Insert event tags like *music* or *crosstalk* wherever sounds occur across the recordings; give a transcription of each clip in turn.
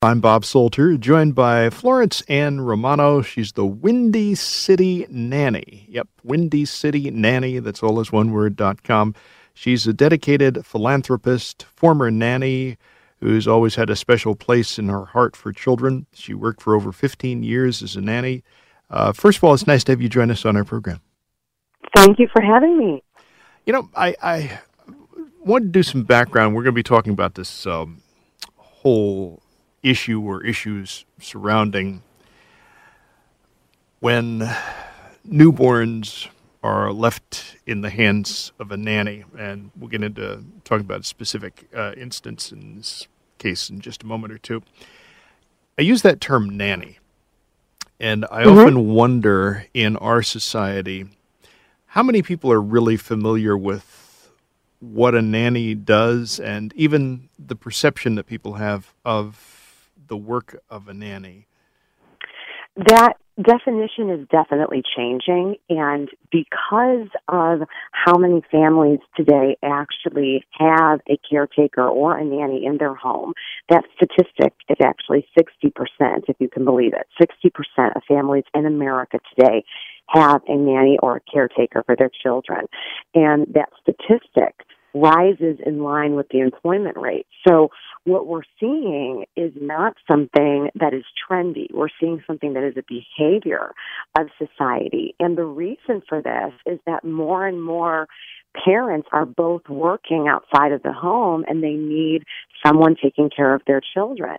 I'm Bob Salter, joined by Florence Ann Romano. She's the Windy City Nanny. Yep, Windy City Nanny. That's all as one word dot com. She's a dedicated philanthropist, former nanny who's always had a special place in her heart for children. She worked for over 15 years as a nanny. Uh, first of all, it's nice to have you join us on our program. Thank you for having me. You know, I, I want to do some background. We're going to be talking about this um, whole issue or issues surrounding when newborns are left in the hands of a nanny. And we'll get into talking about a specific uh, instance in this case in just a moment or two. I use that term nanny. And I mm-hmm. often wonder in our society how many people are really familiar with what a nanny does and even the perception that people have of the work of a nanny? That definition is definitely changing and because of how many families today actually have a caretaker or a nanny in their home that statistic is actually 60% if you can believe it 60% of families in america today have a nanny or a caretaker for their children and that statistic rises in line with the employment rate so what we're seeing is not something that is trendy. We're seeing something that is a behavior of society. And the reason for this is that more and more parents are both working outside of the home and they need someone taking care of their children.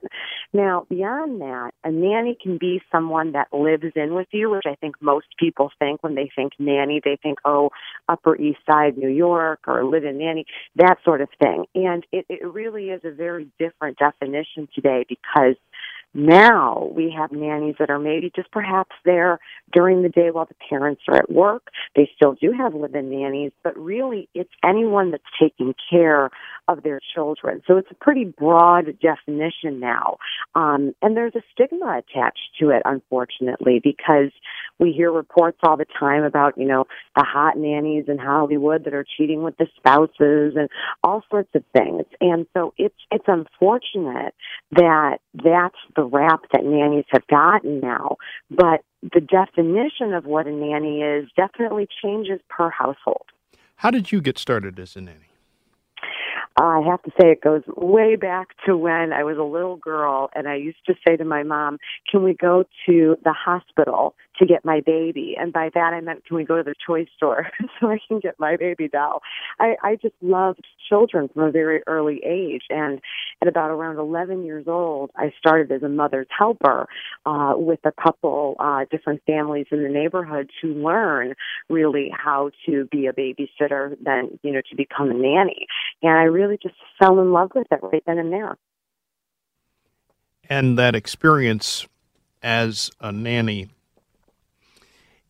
Now, beyond that, a nanny can be someone that lives in with you, which I think most people think when they think nanny, they think, oh, Upper East Side, New York, or live in nanny, that sort of thing. And it, it really is a very different definition today because now we have nannies that are maybe just perhaps there during the day while the parents are at work. They still do have live-in nannies, but really it's anyone that's taking care of their children. So it's a pretty broad definition now. Um, and there's a stigma attached to it, unfortunately, because we hear reports all the time about, you know, the hot nannies in Hollywood that are cheating with the spouses and all sorts of things. And so it's, it's unfortunate that that's the rap that nannies have gotten now. But the definition of what a nanny is definitely changes per household. How did you get started as a nanny? I have to say it goes way back to when I was a little girl and I used to say to my mom, can we go to the hospital to get my baby? And by that I meant, can we go to the toy store *laughs* so I can get my baby doll? I, I just loved children from a very early age. And at about around 11 years old, I started as a mother's helper, uh, with a couple, uh, different families in the neighborhood to learn really how to be a babysitter, then, you know, to become a nanny. And I really just fell in love with it right then and there. And that experience as a nanny,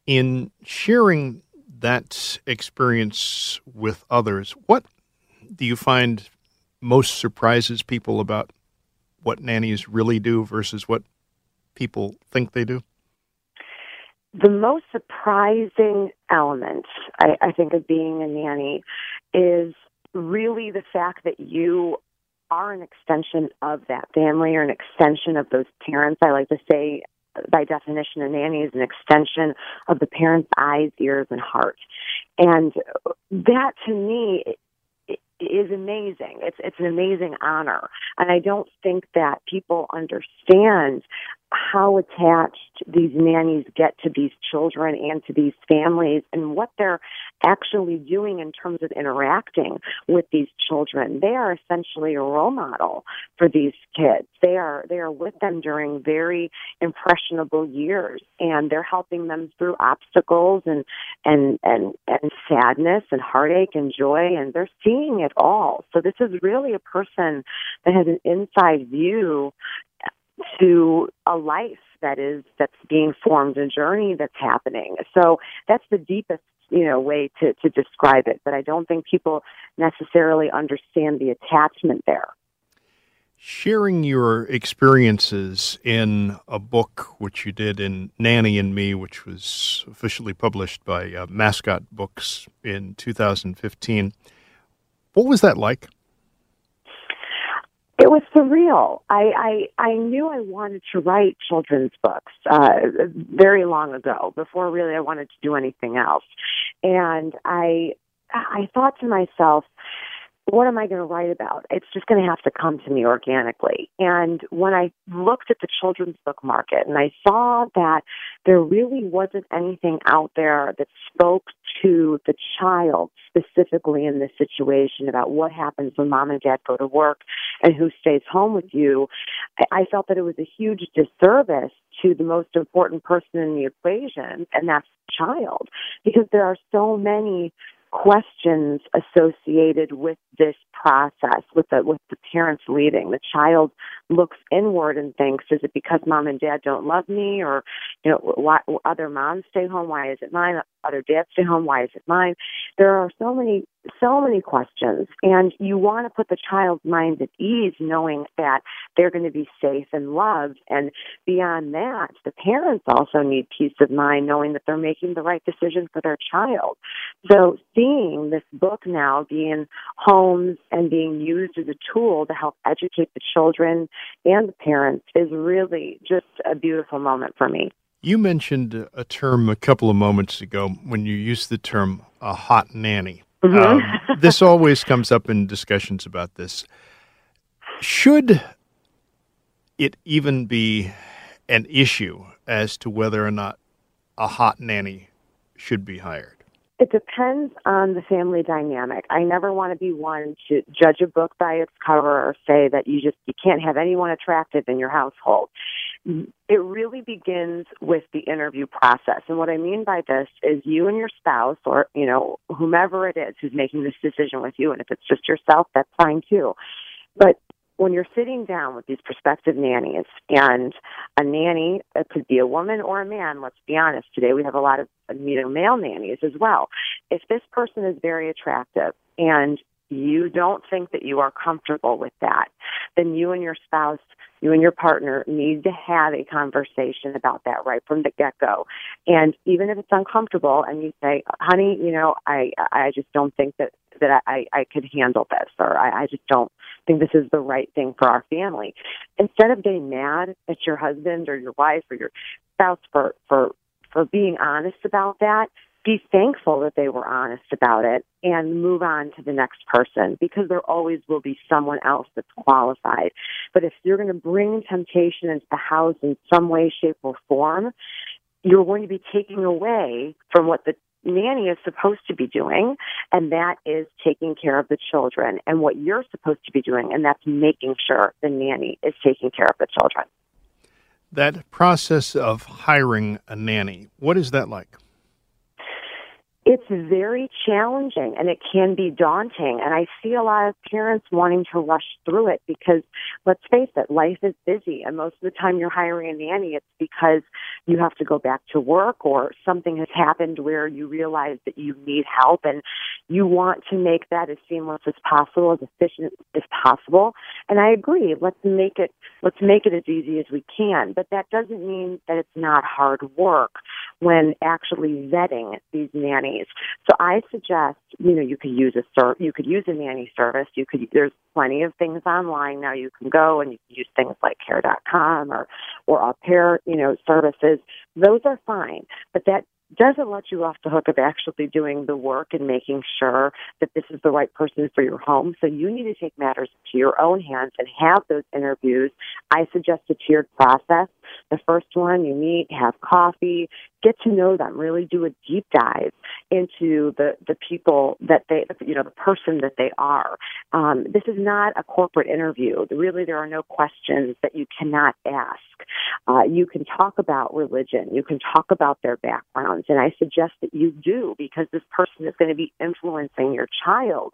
in sharing that experience with others, what do you find most surprises people about what nannies really do versus what people think they do? The most surprising element, I, I think, of being a nanny is really the fact that you are an extension of that family or an extension of those parents. I like to say, by definition, a nanny is an extension of the parent's eyes, ears, and heart. And that to me is amazing. It's it's an amazing honor, and I don't think that people understand how attached these nannies get to these children and to these families and what they're actually doing in terms of interacting with these children. They are essentially a role model for these kids. They are they are with them during very impressionable years and they're helping them through obstacles and and and, and sadness and heartache and joy and they're seeing it all. So this is really a person that has an inside view to a life that is that's being formed, a journey that's happening. So that's the deepest you know way to to describe it. But I don't think people necessarily understand the attachment there. Sharing your experiences in a book, which you did in Nanny and Me, which was officially published by uh, Mascot Books in 2015. What was that like? It was surreal. I, I I knew I wanted to write children's books uh, very long ago, before really I wanted to do anything else, and I I thought to myself, what am I going to write about? It's just going to have to come to me organically. And when I looked at the children's book market and I saw that there really wasn't anything out there that spoke to the child specifically in this situation about what happens when mom and dad go to work and who stays home with you, I felt that it was a huge disservice to the most important person in the equation, and that's the child, because there are so many questions associated with this process with the with the parents leaving. The child looks inward and thinks is it because mom and dad don't love me? Or you know why other moms stay home why is it mine other dads stay home why is it mine? There are so many so many questions and you want to put the child's mind at ease knowing that they're going to be safe and loved and beyond that the parents also need peace of mind knowing that they're making the right decision for their child. So seeing this book now being homes and being used as a tool to help educate the children and the parents is really just a beautiful moment for me you mentioned a term a couple of moments ago when you used the term a hot nanny Mm-hmm. Um, *laughs* this always comes up in discussions about this. Should it even be an issue as to whether or not a hot nanny should be hired? It depends on the family dynamic. I never want to be one to judge a book by its cover or say that you just you can't have anyone attractive in your household. It really begins with the interview process. And what I mean by this is you and your spouse or, you know, whomever it is who's making this decision with you and if it's just yourself, that's fine too. But when you're sitting down with these prospective nannies and a nanny it could be a woman or a man let's be honest today we have a lot of you know male nannies as well if this person is very attractive and you don't think that you are comfortable with that then you and your spouse you and your partner need to have a conversation about that right from the get go. And even if it's uncomfortable and you say, honey, you know, I, I just don't think that, that I, I could handle this or I, I just don't think this is the right thing for our family. Instead of getting mad at your husband or your wife or your spouse for, for, for being honest about that, be thankful that they were honest about it and move on to the next person because there always will be someone else that's qualified. But if you're going to bring temptation into the house in some way, shape, or form, you're going to be taking away from what the nanny is supposed to be doing, and that is taking care of the children and what you're supposed to be doing, and that's making sure the nanny is taking care of the children. That process of hiring a nanny, what is that like? It's very challenging and it can be daunting. And I see a lot of parents wanting to rush through it because let's face it, life is busy. And most of the time you're hiring a nanny, it's because you have to go back to work or something has happened where you realize that you need help and you want to make that as seamless as possible, as efficient as possible. And I agree, let's make it, let's make it as easy as we can. But that doesn't mean that it's not hard work when actually vetting these nannies. So I suggest, you know, you could use a ser- you could use a nanny service. You could there's plenty of things online now. You can go and you can use things like Care.com or or au pair, you know, services. Those are fine, but that doesn't let you off the hook of actually doing the work and making sure that this is the right person for your home. So you need to take matters into your own hands and have those interviews. I suggest a tiered process. The first one, you meet, have coffee, get to know them, really do a deep dive into the, the people that they, you know, the person that they are. Um, this is not a corporate interview. Really, there are no questions that you cannot ask. Uh, you can talk about religion. You can talk about their backgrounds. And I suggest that you do because this person is going to be influencing your child.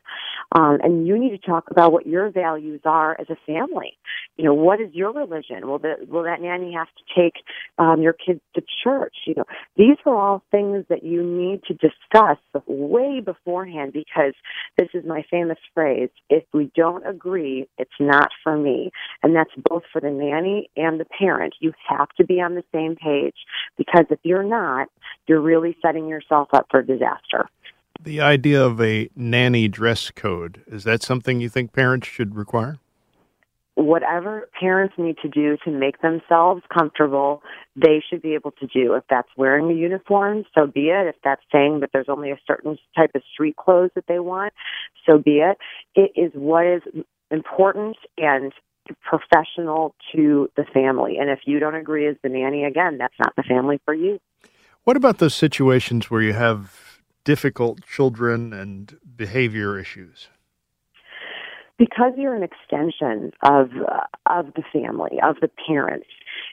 Um, and you need to talk about what your values are as a family. You know, what is your religion? Will, the, will that nanny have to take um, your kids to church? You know, these are all things that you need to discuss way beforehand because this is my famous phrase if we don't agree, it's not for me. And that's both for the nanny and the parent. You have to be on the same page because if you're not, you're really setting yourself up for disaster. The idea of a nanny dress code, is that something you think parents should require? Whatever parents need to do to make themselves comfortable, they should be able to do. If that's wearing a uniform, so be it. If that's saying that there's only a certain type of street clothes that they want, so be it. It is what is important and professional to the family. And if you don't agree as the nanny, again, that's not the family for you. What about those situations where you have difficult children and behavior issues? Because you're an extension of uh, of the family of the parents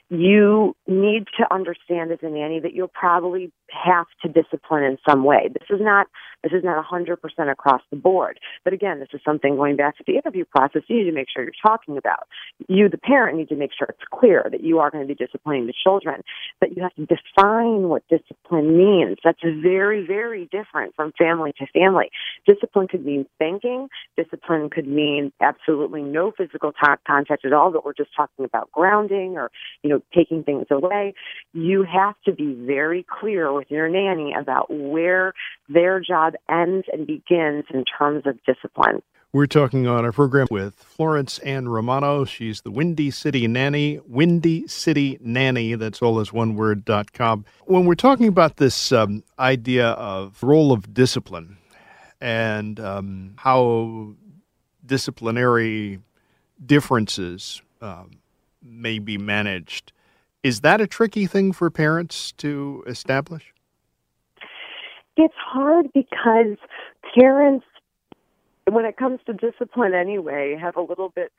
you need to understand as a nanny that you'll probably have to discipline in some way. This is not this is not 100% across the board. But again, this is something going back to the interview process you need to make sure you're talking about. You, the parent, need to make sure it's clear that you are going to be disciplining the children. But you have to define what discipline means. That's very, very different from family to family. Discipline could mean spanking. Discipline could mean absolutely no physical t- contact at all, but we're just talking about grounding or, you know, taking things away. You have to be very clear with your nanny about where their job ends and begins in terms of discipline. We're talking on our program with Florence Ann Romano. She's the Windy City Nanny, Windy City Nanny, that's all as one word, dot com. When we're talking about this um, idea of role of discipline and um, how disciplinary differences um, may be managed, is that a tricky thing for parents to establish? It's hard because parents, when it comes to discipline anyway, have a little bit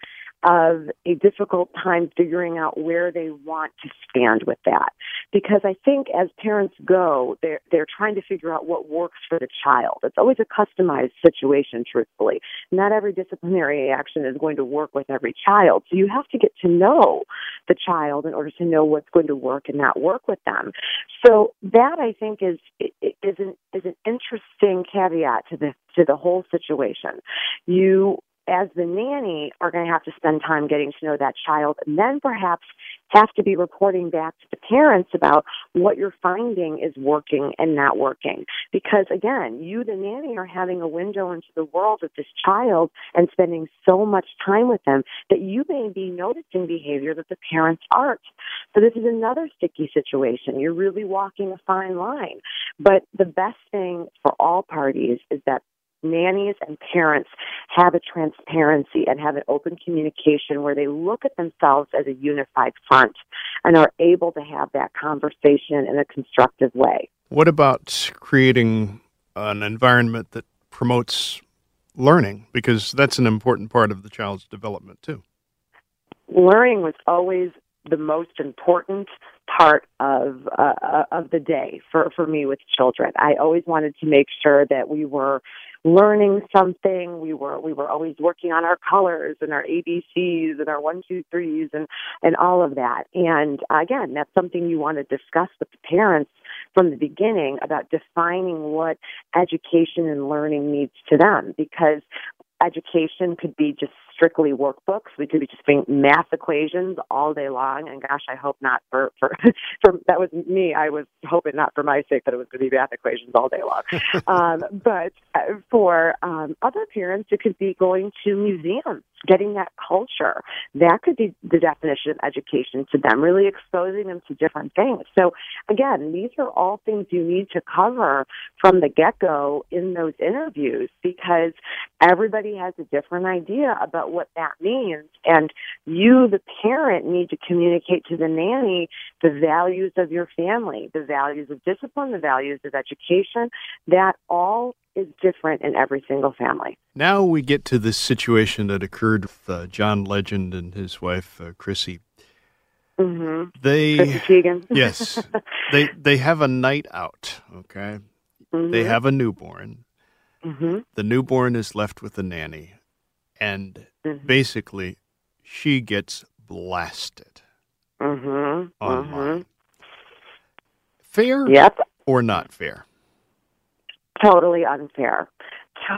of a difficult time figuring out where they want to stand with that. Because I think as parents go, they're, they're trying to figure out what works for the child. It's always a customized situation, truthfully. Not every disciplinary action is going to work with every child. So you have to get to know the child in order to know what's going to work and not work with them. So that I think is, is an, is an interesting caveat to the, to the whole situation. You as the nanny are going to have to spend time getting to know that child and then perhaps have to be reporting back to the parents about what you're finding is working and not working. Because again, you, the nanny, are having a window into the world of this child and spending so much time with them that you may be noticing behavior that the parents aren't. So this is another sticky situation. You're really walking a fine line. But the best thing for all parties is that nannies and parents have a transparency and have an open communication where they look at themselves as a unified front and are able to have that conversation in a constructive way. What about creating an environment that promotes learning? Because that's an important part of the child's development, too. Learning was always the most important part of uh, uh of the day for for me with children. I always wanted to make sure that we were learning something. We were we were always working on our colors and our ABCs and our one two threes and and all of that. And again, that's something you want to discuss with the parents from the beginning about defining what education and learning means to them because education could be just strictly workbooks. We could be just doing math equations all day long. And gosh, I hope not for, for, *laughs* for that was me. I was hoping not for my sake that it was going to be math equations all day long. *laughs* um, but uh, for um, other parents, it could be going to museums, getting that culture. That could be the definition of education to them, really exposing them to different things. So again, these are all things you need to cover from the get go in those interviews because everybody has a different idea about what that means. And you, the parent, need to communicate to the nanny the values of your family, the values of discipline, the values of education. That all is different in every single family. Now we get to this situation that occurred with uh, John Legend and his wife, uh, Chrissy. Mm-hmm. They Chrissy Teigen. *laughs* yes, they they have a night out. Okay, Mhm. they have a newborn. Mhm. The newborn is left with the nanny, and Mhm. basically, she gets blasted Mhm. online. Mhm. Fair Yep. or not fair? Totally unfair.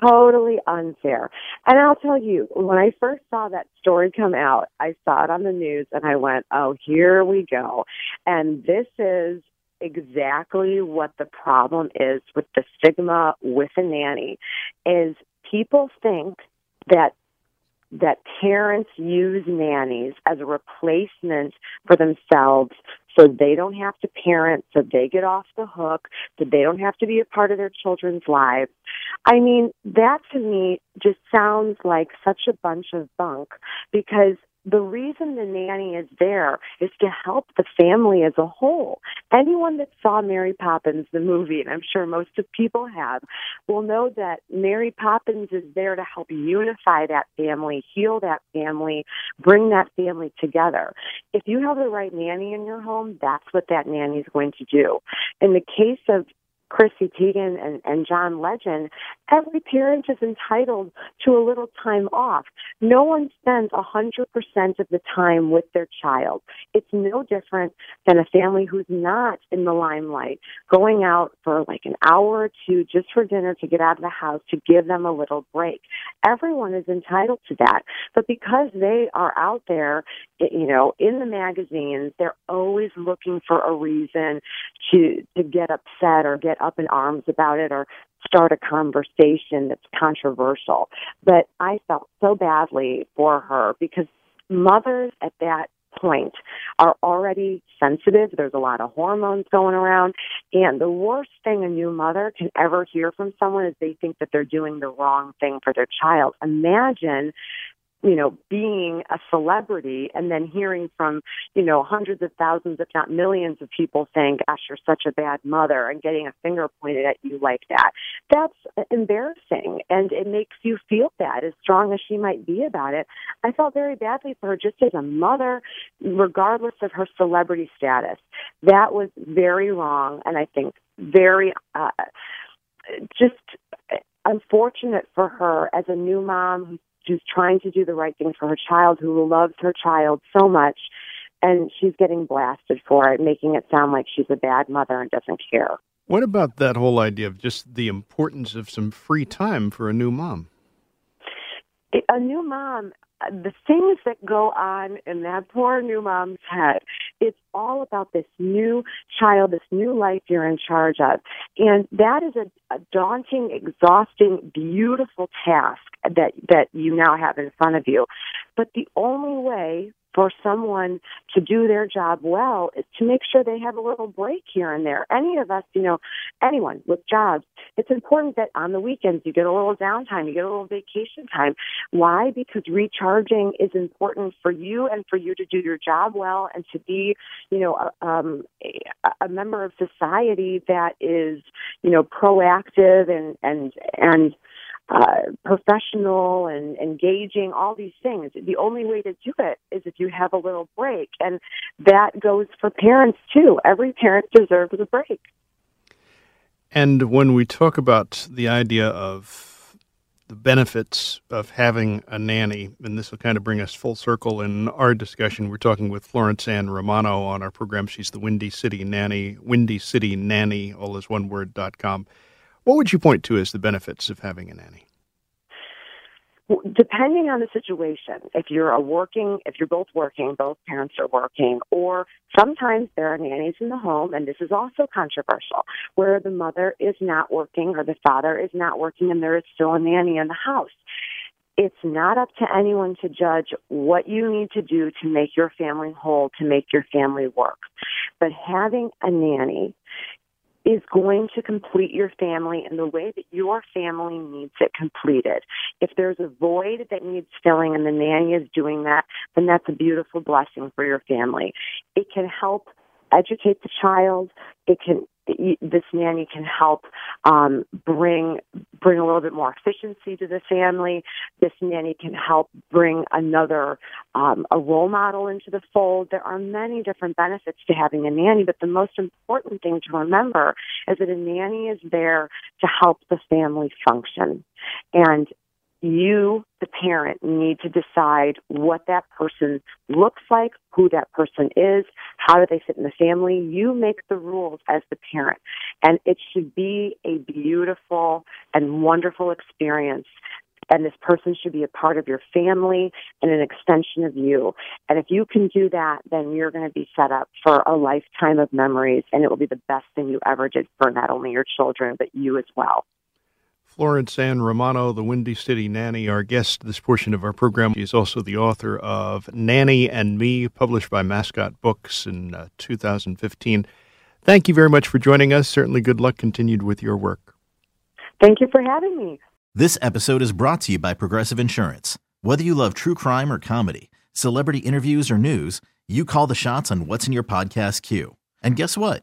Totally unfair. And I'll tell you, when I first saw that story come out, I saw it on the news and I went, oh, here we go. And this is exactly what the problem is with the stigma with a nanny is people think that that parents use nannies as a replacement for themselves so they don't have to parent, so they get off the hook, so they don't have to be a part of their children's lives. I mean, that to me just sounds like such a bunch of bunk because the reason the nanny is there is to help the family as a whole. Anyone that saw Mary Poppins, the movie, and I'm sure most of people have, will know that Mary Poppins is there to help unify that family, heal that family, bring that family together. If you have the right nanny in your home, that's what that nanny is going to do. In the case of Chrissy Teigen and, and John Legend, every parent is entitled to a little time off. No one spends a 100% of the time with their child. It's no different than a family who's not in the limelight, going out for like an hour or two just for dinner to get out of the house to give them a little break. Everyone is entitled to that. But because they are out there, you know, in the magazines, they're always looking for a reason to to get upset or get up in arms about it or start a conversation that's controversial. But I felt so badly for her because mothers at that point are already sensitive. There's a lot of hormones going around. And the worst thing a new mother can ever hear from someone is they think that they're doing the wrong thing for their child. Imagine you know, being a celebrity and then hearing from, you know, hundreds of thousands, if not millions of people saying, gosh, you're such a bad mother and getting a finger pointed at you like that. That's embarrassing and it makes you feel bad as strong as she might be about it. I felt very badly for her just as a mother, regardless of her celebrity status. That was very wrong and I think very, uh, just unfortunate for her as a new mom who's who's trying to do the right thing for her child, who loves her child so much, and she's getting blasted for it, making it sound like she's a bad mother and doesn't care. What about that whole idea of just the importance of some free time for a new mom? A new mom, the things that go on in that poor new mom's head, it's all about this new child, this new life you're in charge of. And that is a, a daunting, exhausting, beautiful task that, that you now have in front of you. But the only way for someone to do their job well is to make sure they have a little break here and there. Any of us, you know, anyone with jobs, it's important that on the weekends you get a little downtime, you get a little vacation time. Why? Because recharging is important for you and for you to do your job well and to be, you know, a, um, a, a member of society that is, you know, proactive and and and uh, professional and engaging, all these things. The only way to do it is if you have a little break. And that goes for parents too. Every parent deserves a break. And when we talk about the idea of the benefits of having a nanny, and this will kind of bring us full circle in our discussion. We're talking with Florence Ann Romano on our program. She's the Windy City Nanny, Windy City Nanny, all is one word, dot com. What would you point to as the benefits of having a nanny? Depending on the situation, if you're a working, if you're both working, both parents are working, or sometimes there are nannies in the home, and this is also controversial, where the mother is not working or the father is not working and there is still a nanny in the house. It's not up to anyone to judge what you need to do to make your family whole, to make your family work. But having a nanny is going to complete your family in the way that your family needs it completed. If there's a void that needs filling and the nanny is doing that, then that's a beautiful blessing for your family. It can help educate the child. It can this nanny can help um, bring bring a little bit more efficiency to the family. This nanny can help bring another um, a role model into the fold. There are many different benefits to having a nanny, but the most important thing to remember is that a nanny is there to help the family function. And you, the parent, need to decide what that person looks like, who that person is, how do they fit in the family. You make the rules as the parent. And it should be a beautiful and wonderful experience. And this person should be a part of your family and an extension of you. And if you can do that, then you're going to be set up for a lifetime of memories. And it will be the best thing you ever did for not only your children, but you as well. Florence Ann Romano, the Windy City Nanny, our guest this portion of our program. She is also the author of Nanny and Me, published by Mascot Books in uh, 2015. Thank you very much for joining us. Certainly good luck continued with your work. Thank you for having me. This episode is brought to you by Progressive Insurance. Whether you love true crime or comedy, celebrity interviews or news, you call the shots on what's in your podcast queue. And guess what?